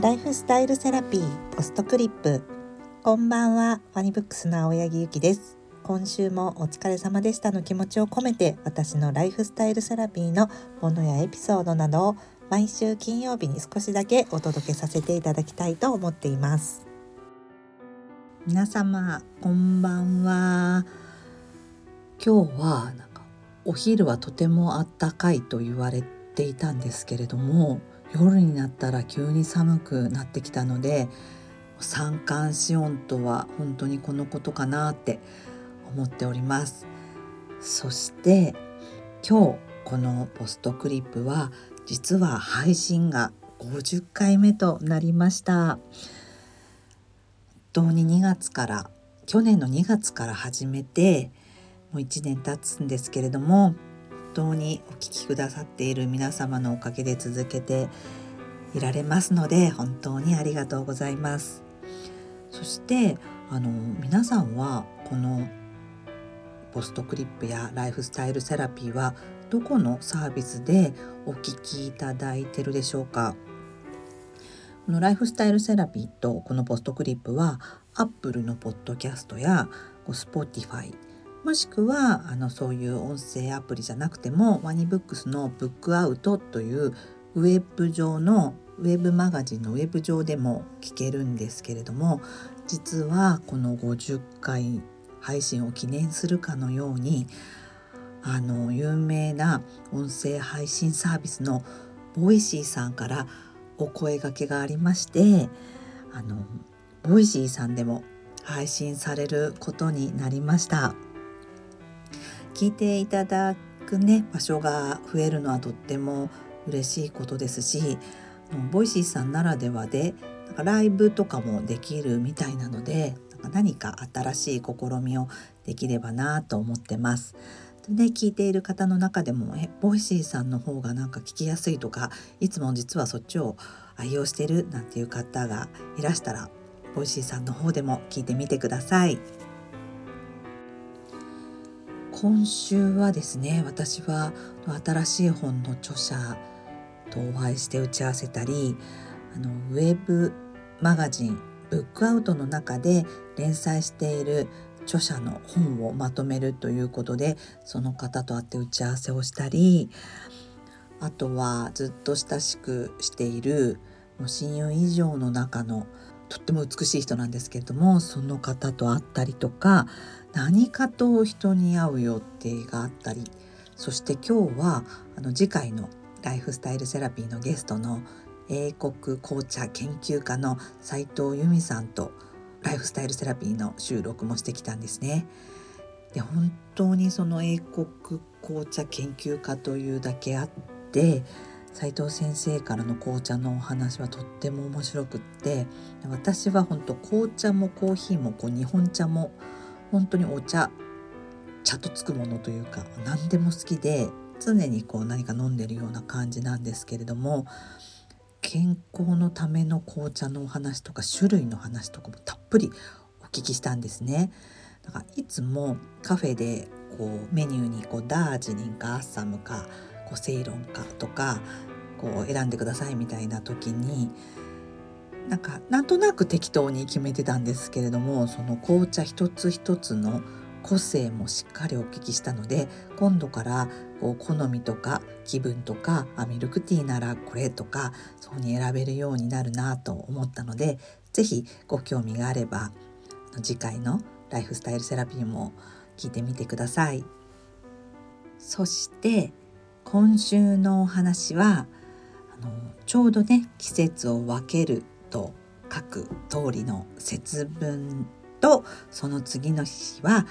ライフスタイルセラピーポストクリップ。こんばんはファニブックスの青柳ゆきです。今週もお疲れ様でしたの気持ちを込めて私のライフスタイルセラピーのものやエピソードなどを毎週金曜日に少しだけお届けさせていただきたいと思っています。皆様こんばんは。今日はなんかお昼はとてもあったかいと言われていたんですけれども夜になったら急に寒くなってきたので三寒四温とは本当にこのことかなって思っております。そして今日このポストクリップは実は配信が50回目となりました。本当に2月から去年の2月から始めてもう1年経つんですけれども当にお聞きくださっている皆様のおかげで続けていられますので本当にありがとうございます。そしてあの皆さんはこのポストクリップやライフスタイルセラピーはどこのサービスでお聞きいただいてるでしょうか？このライフスタイルセラピーとこのポストクリップは Apple のポッドキャストや Spotify もしくはあのそういう音声アプリじゃなくてもワニブックスの Book Out というウェブ上のウェブマガジンのウェブ上でも聞けるんですけれども実はこの50回配信を記念するかのようにあの有名な音声配信サービスの Voicy さんからお声がけがありましてあの Voicy さんでも配信されることになりました。聞いていただくね場所が増えるのはとっても嬉しいことですし Voicy さんならではでなんかライブとかもできるみたいなのでなんか何か新しい試みをできればなと思ってます。でね聞いている方の中でもえ Voicy さんの方がなんか聞きやすいとかいつも実はそっちを愛用してるなんていう方がいらしたら Voicy さんの方でも聞いてみてください。今週はですね私は新しい本の著者とお会いして打ち合わせたりあのウェブマガジン Book Out の中で連載している著者の本をまとめるということでその方と会って打ち合わせをしたりあとはずっと親しくしているもう親友以上の中のとっても美しい人なんですけれどもその方と会ったりとか何かと人に会う予定があったりそして今日はあの次回のライフスタイルセラピーのゲストの英国紅茶研究家の斉藤由美さんとライフスタイルセラピーの収録もしてきたんですね。で本当にその英国紅茶研究家というだけあって斉藤先生からの紅茶のお話はとっても面白くって私は本当紅茶もコーヒーもこう日本茶も本当にお茶茶とつくものというか何でも好きで常にこう何か飲んでるような感じなんですけれども健康のための紅茶のお話とか種類の話とかもたっぷりお聞きしたんですね。だからいつもカフェでこうメニューにこうダージリンかアッサムかこうセイロンかとかこう選んでくださいみたいな時になんかなんとなく適当に決めてたんですけれどもその紅茶一つ一つの個性もしっかりお聞きしたので今度からこう好みとか気分とかあミルクティーならこれとかそうに選べるようになるなと思ったので是非ご興味があれば次回のライフスタイルセラピーも聞いてみてください。そして今週のお話はあのちょうどね季節を分けると書く通りの節分とその次の日は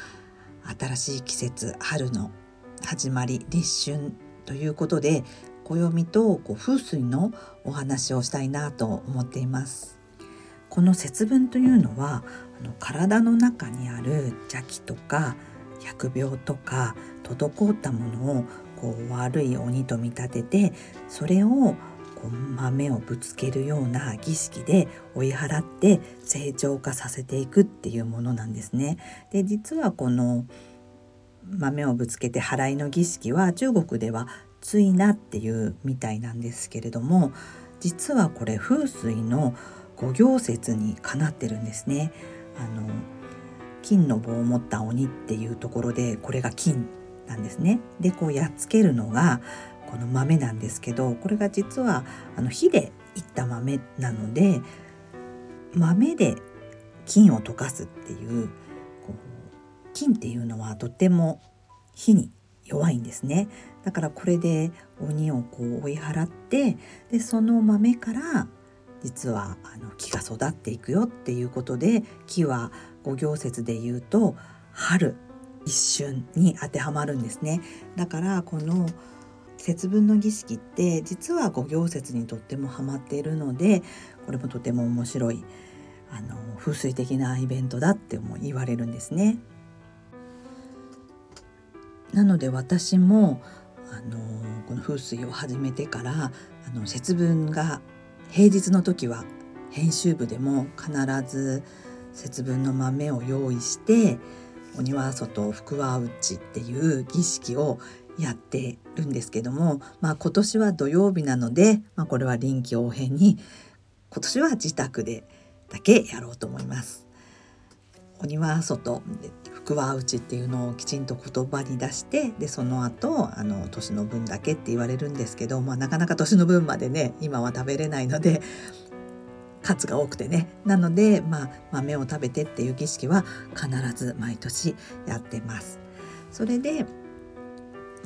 新しい季節春の始まり立春ということで暦とこう風水のお話をしたいなと思っています。この節分というのはあの体の中にある邪気とか疫病とか滞ったものをこう悪い鬼と見立ててそれをこう豆をぶつけるような儀式で追い払って成長化させていくっていうものなんですね。で実はこの豆をぶつけて払いの儀式は中国ではついなっていうみたいなんですけれども実はこれ風水の五行説にかなってるんですね。あの金の棒を持った鬼っていうところでこれが金なんですね。でこうやっつけるのがこの豆なんですけどこれが実はあの火でいった豆なので豆で金を溶かすっていうこう金っていうのはとても火に弱いんですねだからこれで鬼をこう追い払ってでその豆から実はあの木が育っていくよっていうことで木は五行説で言うと春一瞬に当てはまるんですねだからこの節分の儀式って実は五行説にとってもハマっているのでこれもとても面白いあの風水的なイベントだっても言われるんですね。なので私もあのこの風水を始めてからあの節分が平日の時は編集部でも必ず節分の豆を用意して鬼は外福は内っていう儀式をやってるんですけども、まあ、今年は土曜日なので、まあ、これは臨機応変に今年は自宅でだけやろうと思います。鬼は外福は内っていうのをきちんと言葉に出してでその後あの年の分だけって言われるんですけど、まあ、なかなか年の分までね今は食べれないのでカツが多くてねなので、まあ、豆を食べてっていう儀式は必ず毎年やってます。それで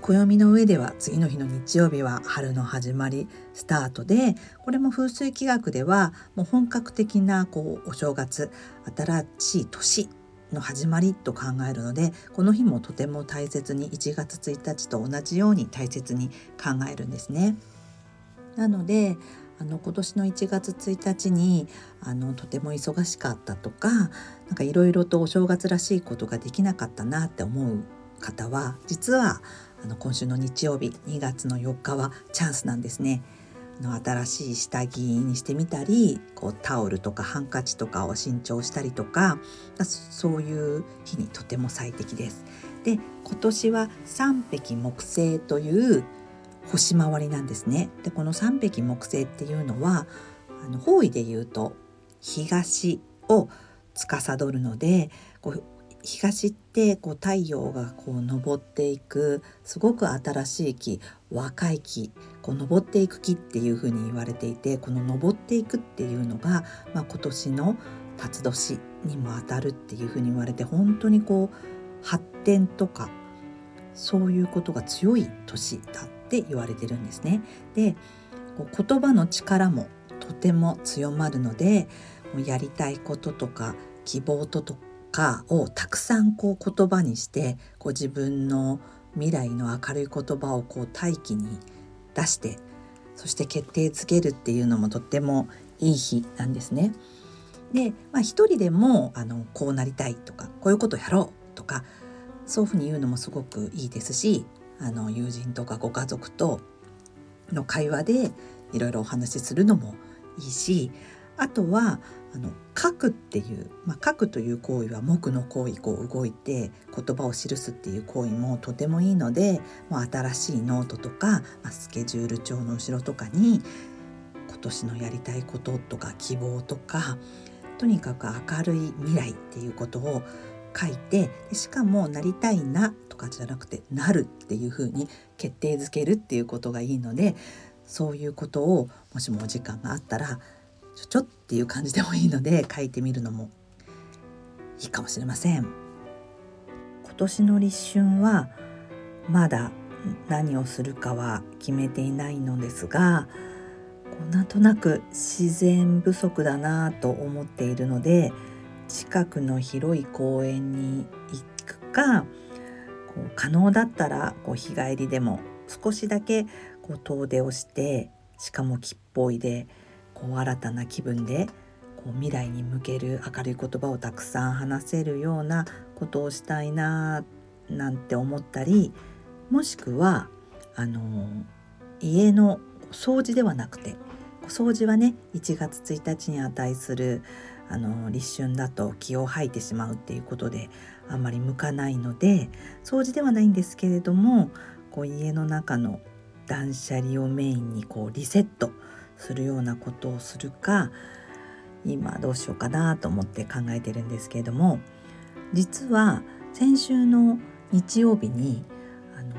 暦の上では次の日の日曜日は春の始まりスタートでこれも風水気学ではもう本格的なこうお正月新しい年の始まりと考えるのでこの日もとても大切に1月1日と同じように大切に考えるんですね。なのであの今年の1月1日にあのとても忙しかったとかなんかいろいろとお正月らしいことができなかったなって思う方は実はあの今週の日曜日2月の4日はチャンスなんですね。の新しい下着にしてみたりこうタオルとかハンカチとかを新調したりとかそういう日にとても最適です。で今年は三匹木星という星回りなんですね。でこの三匹木星っていうのはあの方位で言うと東を司るのでこう東ってこう太陽がこう昇っていくすごく新しい木若い木こう昇っていく木っていうふうに言われていてこの昇っていくっていうのが、まあ、今年の辰年にも当たるっていうふうに言われて本当にこう発展とかそういうことが強い年だっって言われてるんですね。で言葉の力もとても強まるのでもうやりたいこととか希望ととかをたくさんこう言葉にしてこう自分の未来の明るい言葉をこう大気に出してそして決定づけるっていうのもとってもいい日なんですね。で、まあ、一人でもあのこうなりたいとかこういうことやろうとかそういうふうに言うのもすごくいいですしあの友人とかご家族との会話でいろいろお話しするのもいいしあとはあの書くっていう、まあ、書くという行為は木の行為こう動いて言葉を記すっていう行為もとてもいいのでもう新しいノートとか、まあ、スケジュール帳の後ろとかに今年のやりたいこととか希望とかとにかく明るい未来っていうことを書いてしかもなりたいなとかじゃなくてなるっていうふうに決定づけるっていうことがいいのでそういうことをもしもお時間があったらちょちょっていう感じでもいいので書いてみるのもいいかもしれません。今年の立春はまだ何をするかは決めていないのですがこうなんとなく自然不足だなと思っているので近くの広い公園に行くかこう可能だったらこう日帰りでも少しだけこう遠出をしてしかも木っぽいでこう新たな気分でこう未来に向ける明るい言葉をたくさん話せるようなことをしたいななんて思ったりもしくはあの家の掃除ではなくて掃除はね1月1日に値するあの立春だと気を吐いてしまうっていうことであんまり向かないので掃除ではないんですけれどもこう家の中の断捨離をメインにこうリセットするようなことをするか今どうしようかなと思って考えてるんですけれども実は先週の日曜日にあの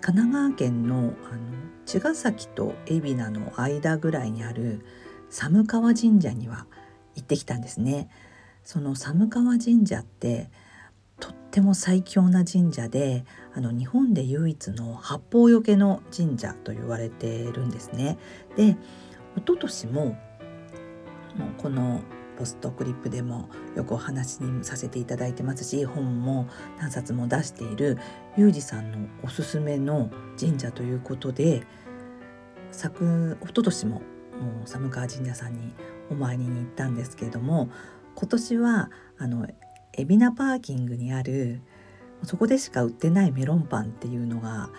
神奈川県のあの茅ヶ崎と海老名の間ぐらいにある寒川神社には行ってきたんですね。その寒川神社ってとっても最強な神社であの日本で唯一の八方よけの神社と言われているんですね。で一昨年ももこのポストクリップでもよくお話にさせていただいてますし本も何冊も出しているユージさんのおすすめの神社ということで昨一昨年ももう寒川神社さんにお参りに行ったんですけれども今年はあの海老名パーキングにあるそこでしか売ってないメロンパンっていうのが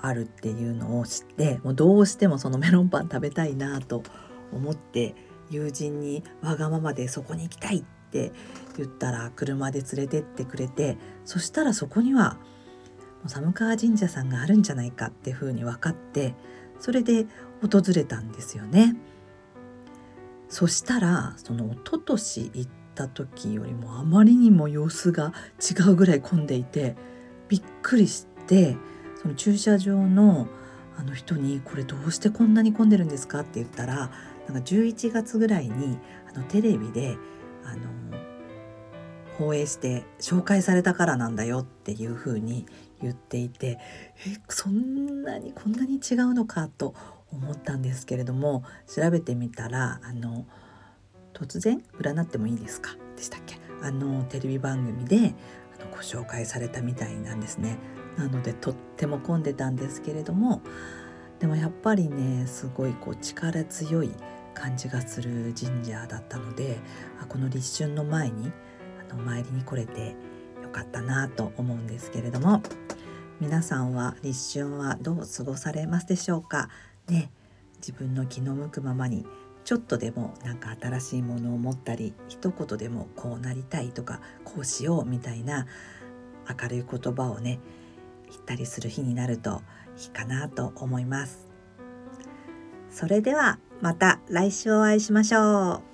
あるっていうのを知ってもうどうしてもそのメロンパン食べたいなと思って友人にわがままでそこに行きたいって言ったら車で連れてってくれてそしたらそこには寒川神社さんがあるんじゃないかってふうに分かってそれで訪れたんですよね。そしたらその一昨年行った時よりもあまりにも様子が違うぐらい混んでいてびっくりしてその駐車場のあの人に「これどうしてこんなに混んでるんですか?」って言ったらなんか11月ぐらいにあのテレビであの放映して紹介されたからなんだよっていうふうに言っていてえそんなにこんなに違うのか？と思ったんですけれども調べてみたらあの突然占ってもいいですか？でしたっけ？あのテレビ番組であのご紹介されたみたいなんですね。なのでとっても混んでたんですけれどもでもやっぱりねすごいこう力強い感じがする神社だったのであこの立春の前にあの参りに来れてよかったなと思うんですけれども皆さんは立春はどう過ごされますでしょうか？ね自分の気の向くままにちょっとでもなんか新しいものを持ったり一言でもこうなりたいとかこうしようみたいな明るい言葉をね言ったりする日になるといいかなと思います。それではまた来週お会いしましょう。